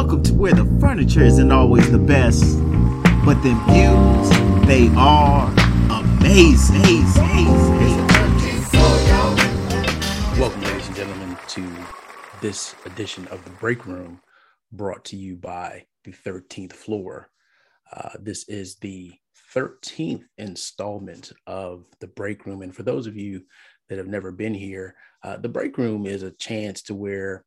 Welcome to where the furniture isn't always the best, but the views, they are amazing. Welcome, ladies and gentlemen, to this edition of the Break Room, brought to you by the 13th Floor. Uh, this is the 13th installment of the Break Room. And for those of you that have never been here, uh, the Break Room is a chance to where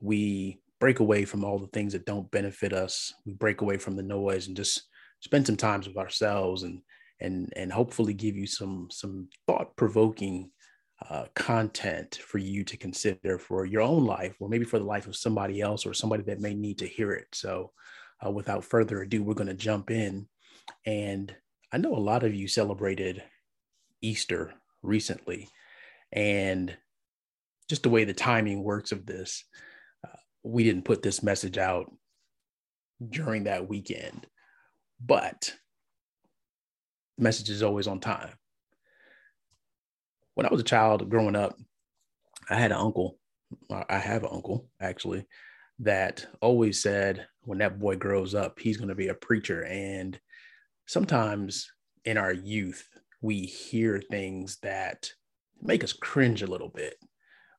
we break away from all the things that don't benefit us. We break away from the noise and just spend some time with ourselves and and and hopefully give you some some thought provoking uh, content for you to consider for your own life or maybe for the life of somebody else or somebody that may need to hear it. So, uh, without further ado, we're going to jump in. And I know a lot of you celebrated Easter recently, and just the way the timing works of this, we didn't put this message out during that weekend, but the message is always on time. When I was a child growing up, I had an uncle. I have an uncle actually that always said, when that boy grows up, he's going to be a preacher. And sometimes in our youth, we hear things that make us cringe a little bit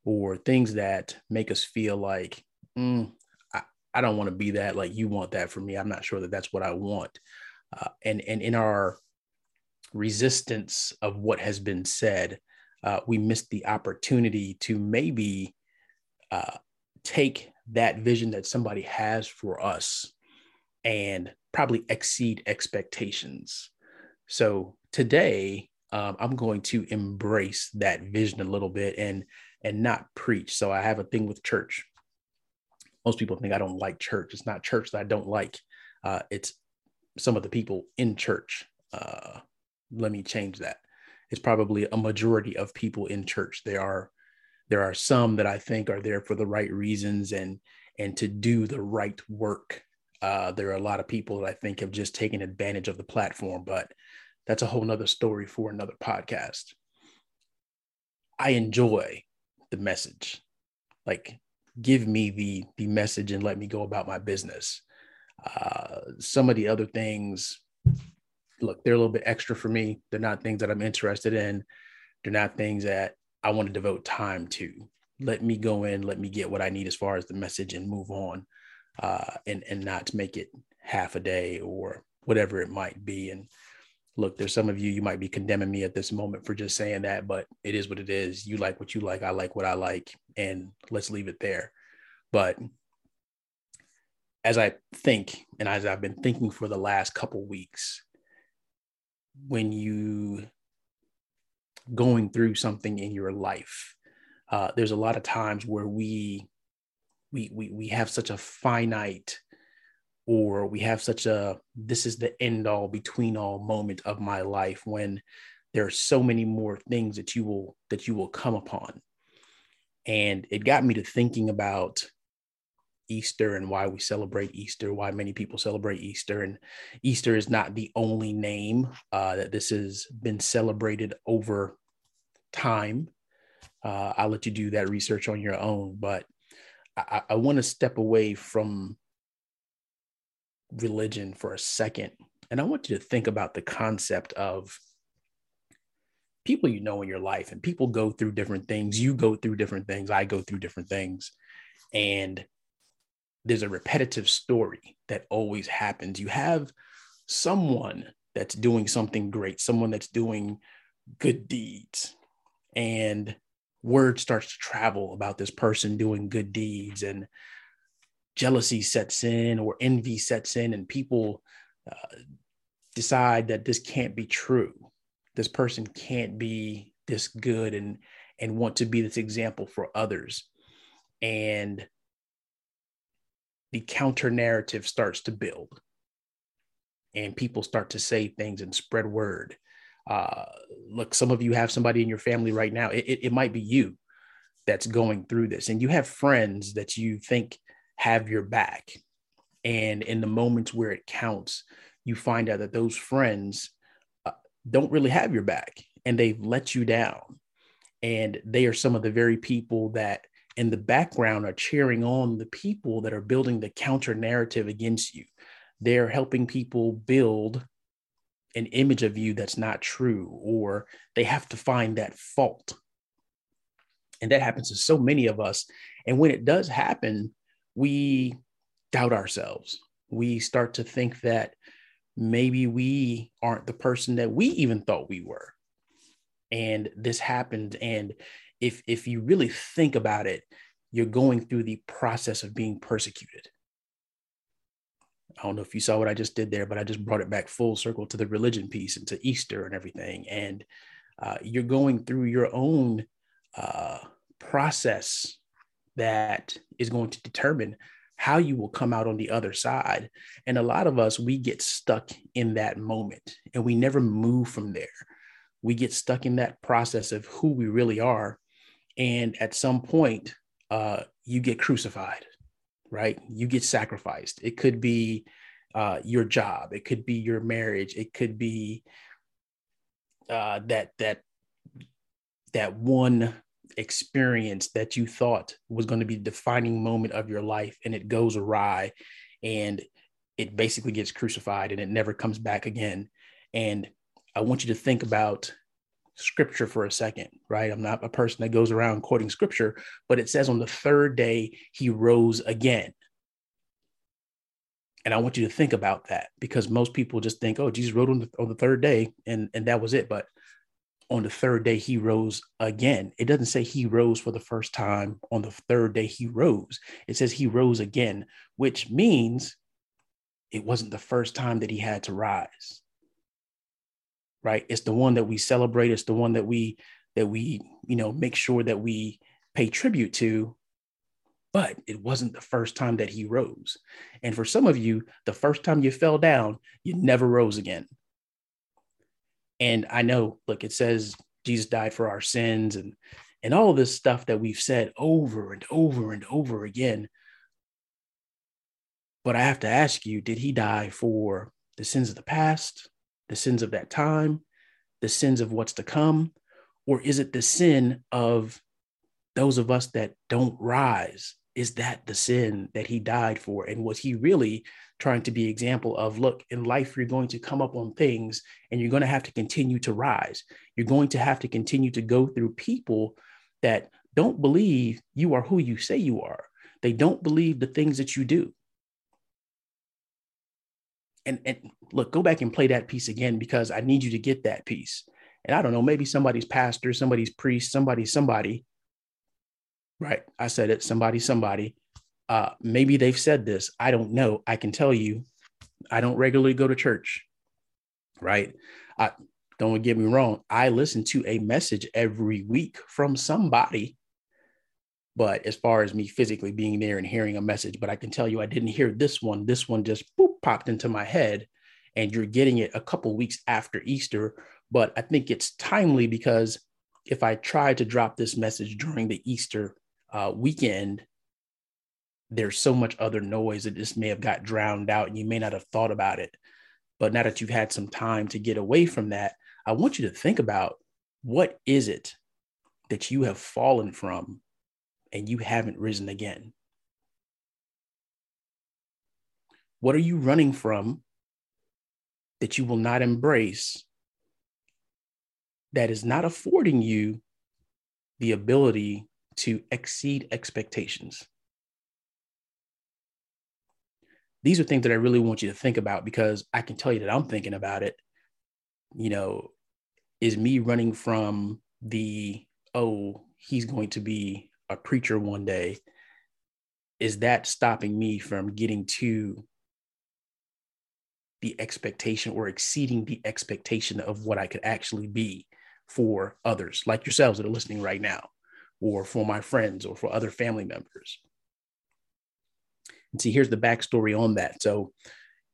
or things that make us feel like mm, I, I don't want to be that. Like you want that for me. I'm not sure that that's what I want. Uh, and and in our resistance of what has been said, uh, we missed the opportunity to maybe uh, take that vision that somebody has for us and probably exceed expectations. So today, um, I'm going to embrace that vision a little bit and and not preach. So I have a thing with church most people think I don't like church. It's not church that I don't like. Uh, it's some of the people in church. Uh, let me change that. It's probably a majority of people in church. There are there are some that I think are there for the right reasons and and to do the right work. Uh, there are a lot of people that I think have just taken advantage of the platform, but that's a whole nother story for another podcast. I enjoy the message. Like give me the the message and let me go about my business. Uh, some of the other things, look, they're a little bit extra for me. They're not things that I'm interested in. They're not things that I want to devote time to. Let me go in, let me get what I need as far as the message and move on, uh, and and not make it half a day or whatever it might be. And look, there's some of you you might be condemning me at this moment for just saying that, but it is what it is. You like what you like, I like what I like, and let's leave it there. But as I think, and as I've been thinking for the last couple weeks, when you going through something in your life, uh, there's a lot of times where we we we we have such a finite or we have such a this is the end all between all moment of my life when there are so many more things that you will that you will come upon and it got me to thinking about Easter and why we celebrate Easter, why many people celebrate Easter. And Easter is not the only name uh, that this has been celebrated over time. Uh, I'll let you do that research on your own, but I, I want to step away from religion for a second. And I want you to think about the concept of people you know in your life, and people go through different things. You go through different things. I go through different things. And there's a repetitive story that always happens. You have someone that's doing something great, someone that's doing good deeds, and word starts to travel about this person doing good deeds, and jealousy sets in or envy sets in, and people uh, decide that this can't be true. This person can't be this good and and want to be this example for others. And the counter narrative starts to build and people start to say things and spread word. Uh, look, some of you have somebody in your family right now. It, it, it might be you that's going through this, and you have friends that you think have your back. And in the moments where it counts, you find out that those friends uh, don't really have your back and they've let you down. And they are some of the very people that in the background are cheering on the people that are building the counter narrative against you. They're helping people build an image of you that's not true, or they have to find that fault. And that happens to so many of us. And when it does happen, we doubt ourselves. We start to think that maybe we aren't the person that we even thought we were. And this happened. And if if you really think about it, you're going through the process of being persecuted. I don't know if you saw what I just did there, but I just brought it back full circle to the religion piece and to Easter and everything. And uh, you're going through your own uh, process that is going to determine how you will come out on the other side. And a lot of us, we get stuck in that moment and we never move from there. We get stuck in that process of who we really are. And at some point, uh, you get crucified, right? You get sacrificed. It could be uh, your job, it could be your marriage, it could be uh, that that that one experience that you thought was going to be the defining moment of your life and it goes awry and it basically gets crucified and it never comes back again. And i want you to think about scripture for a second right? I'm not a person that goes around quoting scripture but it says on the third day he rose again. And i want you to think about that because most people just think oh jesus rose on the, on the third day and and that was it. But on the third day he rose again. It doesn't say he rose for the first time on the third day he rose. It says he rose again, which means it wasn't the first time that he had to rise. Right? It's the one that we celebrate, it's the one that we that we, you know, make sure that we pay tribute to. But it wasn't the first time that he rose. And for some of you, the first time you fell down, you never rose again and I know, look, it says Jesus died for our sins and and all this stuff that we've said over and over and over again. But I have to ask you, did he die for the sins of the past, the sins of that time, the sins of what's to come? Or is it the sin of those of us that don't rise? Is that the sin that he died for? And was he really trying to be example of look in life you're going to come up on things and you're going to have to continue to rise. You're going to have to continue to go through people that don't believe you are who you say you are. They don't believe the things that you do. And and look go back and play that piece again because i need you to get that piece. And i don't know maybe somebody's pastor somebody's priest somebody somebody right i said it somebody somebody uh, maybe they've said this. I don't know. I can tell you, I don't regularly go to church, right? I, don't get me wrong. I listen to a message every week from somebody. But as far as me physically being there and hearing a message, but I can tell you, I didn't hear this one. This one just boop, popped into my head, and you're getting it a couple weeks after Easter. But I think it's timely because if I try to drop this message during the Easter uh, weekend, there's so much other noise that just may have got drowned out and you may not have thought about it. But now that you've had some time to get away from that, I want you to think about what is it that you have fallen from and you haven't risen again? What are you running from that you will not embrace that is not affording you the ability to exceed expectations? these are things that I really want you to think about because I can tell you that I'm thinking about it. You know, is me running from the, oh, he's going to be a preacher one day. Is that stopping me from getting to the expectation or exceeding the expectation of what I could actually be for others like yourselves that are listening right now, or for my friends or for other family members? And see, here's the backstory on that. So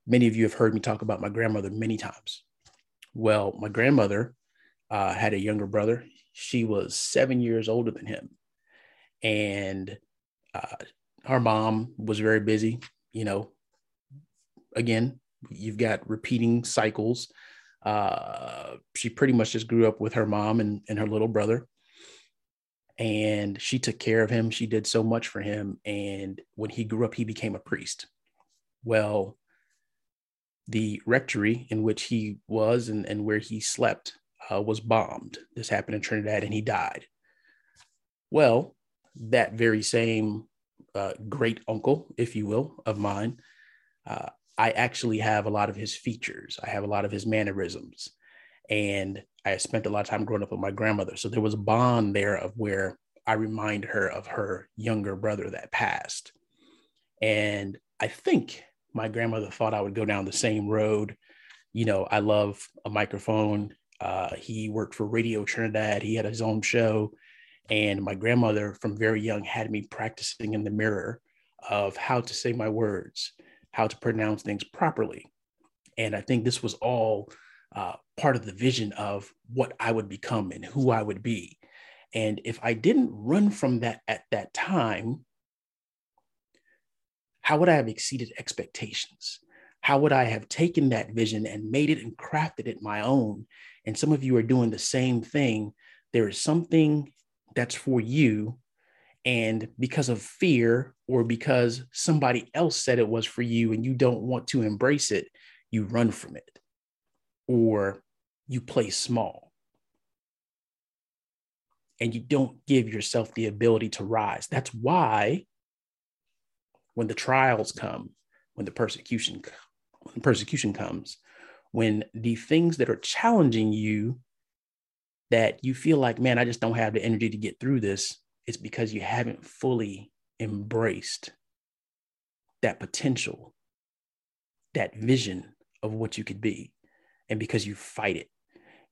many of you have heard me talk about my grandmother many times. Well, my grandmother uh, had a younger brother. She was seven years older than him. And uh, our mom was very busy. You know, again, you've got repeating cycles. Uh, she pretty much just grew up with her mom and, and her little brother. And she took care of him. She did so much for him. And when he grew up, he became a priest. Well, the rectory in which he was and, and where he slept uh, was bombed. This happened in Trinidad and he died. Well, that very same uh, great uncle, if you will, of mine, uh, I actually have a lot of his features. I have a lot of his mannerisms. And I spent a lot of time growing up with my grandmother. So there was a bond there of where I remind her of her younger brother that passed. And I think my grandmother thought I would go down the same road. You know, I love a microphone. Uh, he worked for Radio Trinidad, he had his own show. And my grandmother, from very young, had me practicing in the mirror of how to say my words, how to pronounce things properly. And I think this was all uh, part of the vision of what I would become and who I would be. And if I didn't run from that at that time, how would I have exceeded expectations? How would I have taken that vision and made it and crafted it my own? And some of you are doing the same thing. There is something that's for you. And because of fear or because somebody else said it was for you and you don't want to embrace it, you run from it or you play small and you don't give yourself the ability to rise. That's why when the trials come, when the persecution when persecution comes, when the things that are challenging you that you feel like, man, I just don't have the energy to get through this, it's because you haven't fully embraced that potential, that vision of what you could be and because you fight it.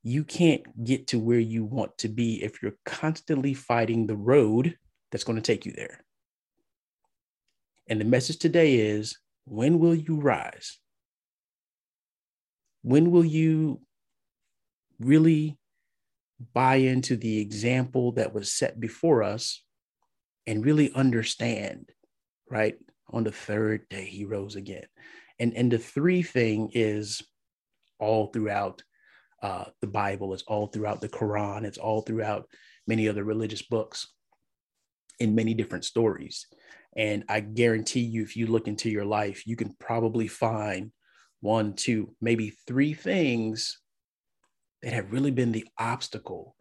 You can't get to where you want to be if you're constantly fighting the road that's going to take you there. And the message today is when will you rise? When will you really buy into the example that was set before us and really understand, right? On the third day, he rose again. And, and the three thing is all throughout uh, the Bible, it's all throughout the Quran, it's all throughout many other religious books in many different stories. And I guarantee you, if you look into your life, you can probably find one, two, maybe three things that have really been the obstacle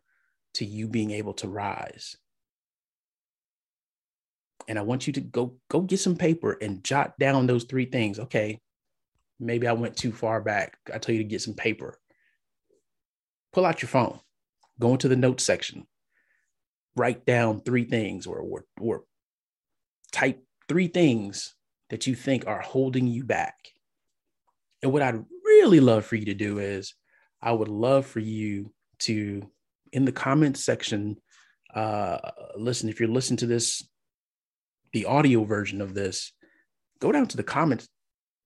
to you being able to rise. And I want you to go go get some paper and jot down those three things. Okay, maybe I went too far back. I tell you to get some paper. Pull out your phone, go into the notes section, write down three things or, or, or type three things that you think are holding you back. And what I'd really love for you to do is, I would love for you to, in the comments section, uh, listen, if you're listening to this, the audio version of this, go down to the comments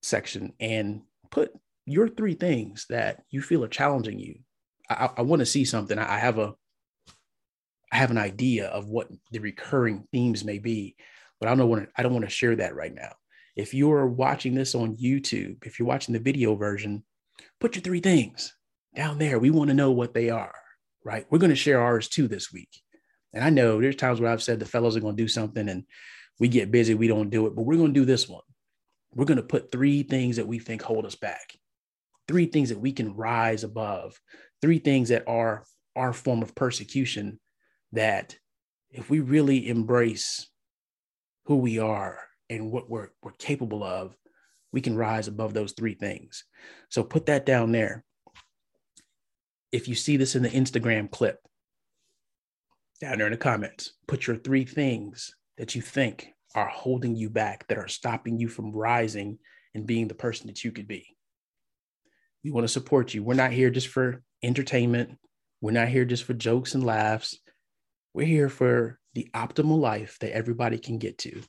section and put your three things that you feel are challenging you. I, I want to see something. I have a I have an idea of what the recurring themes may be, but I don't want to, I don't want to share that right now. If you're watching this on YouTube, if you're watching the video version, put your three things down there. We want to know what they are, right? We're going to share ours too this week. And I know there's times where I've said the fellows are going to do something and we get busy, we don't do it, but we're going to do this one we're going to put three things that we think hold us back, three things that we can rise above, three things that are our form of persecution that if we really embrace who we are and what we're, we're capable of, we can rise above those three things. So put that down there. If you see this in the Instagram clip, down there in the comments, put your three things that you think are holding you back, that are stopping you from rising and being the person that you could be. We want to support you. We're not here just for entertainment. We're not here just for jokes and laughs. We're here for the optimal life that everybody can get to.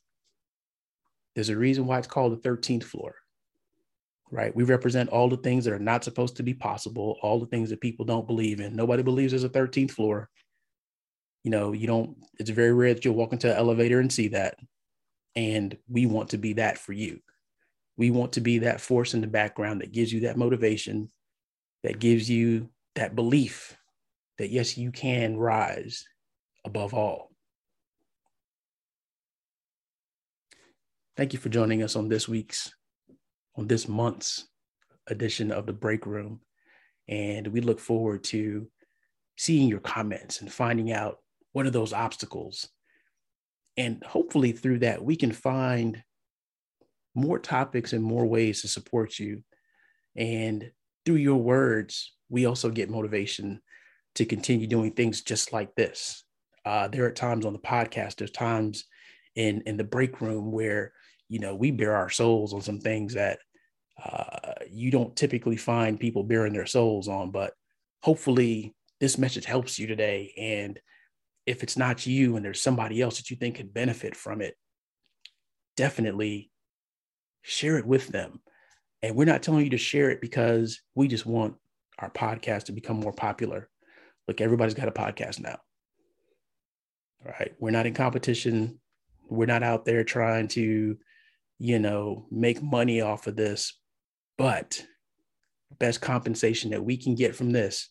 There's a reason why it's called the 13th floor, right? We represent all the things that are not supposed to be possible, all the things that people don't believe in. Nobody believes there's a 13th floor. You know, you don't, it's very rare that you'll walk into an elevator and see that. And we want to be that for you. We want to be that force in the background that gives you that motivation, that gives you that belief that yes, you can rise above all. Thank you for joining us on this week's, on this month's edition of the Break Room. And we look forward to seeing your comments and finding out what are those obstacles and hopefully, through that, we can find more topics and more ways to support you. And through your words, we also get motivation to continue doing things just like this. Uh, there are times on the podcast, there's times in in the break room where you know we bare our souls on some things that uh, you don't typically find people bearing their souls on. But hopefully, this message helps you today. And if it's not you, and there's somebody else that you think could benefit from it, definitely share it with them. And we're not telling you to share it because we just want our podcast to become more popular. Look, everybody's got a podcast now. All right. We're not in competition. We're not out there trying to, you know, make money off of this. But best compensation that we can get from this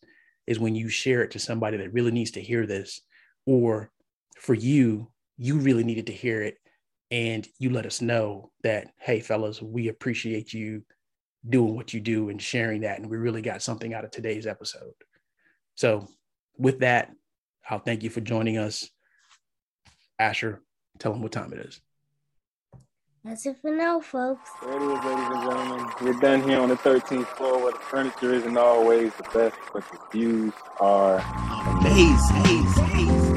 is when you share it to somebody that really needs to hear this. Or for you, you really needed to hear it. And you let us know that, hey, fellas, we appreciate you doing what you do and sharing that. And we really got something out of today's episode. So, with that, I'll thank you for joining us. Asher, tell them what time it is. That's it for now, folks. There it is, ladies and gentlemen. We're done here on the 13th floor where the furniture isn't always the best, but the views are amazing. amazing.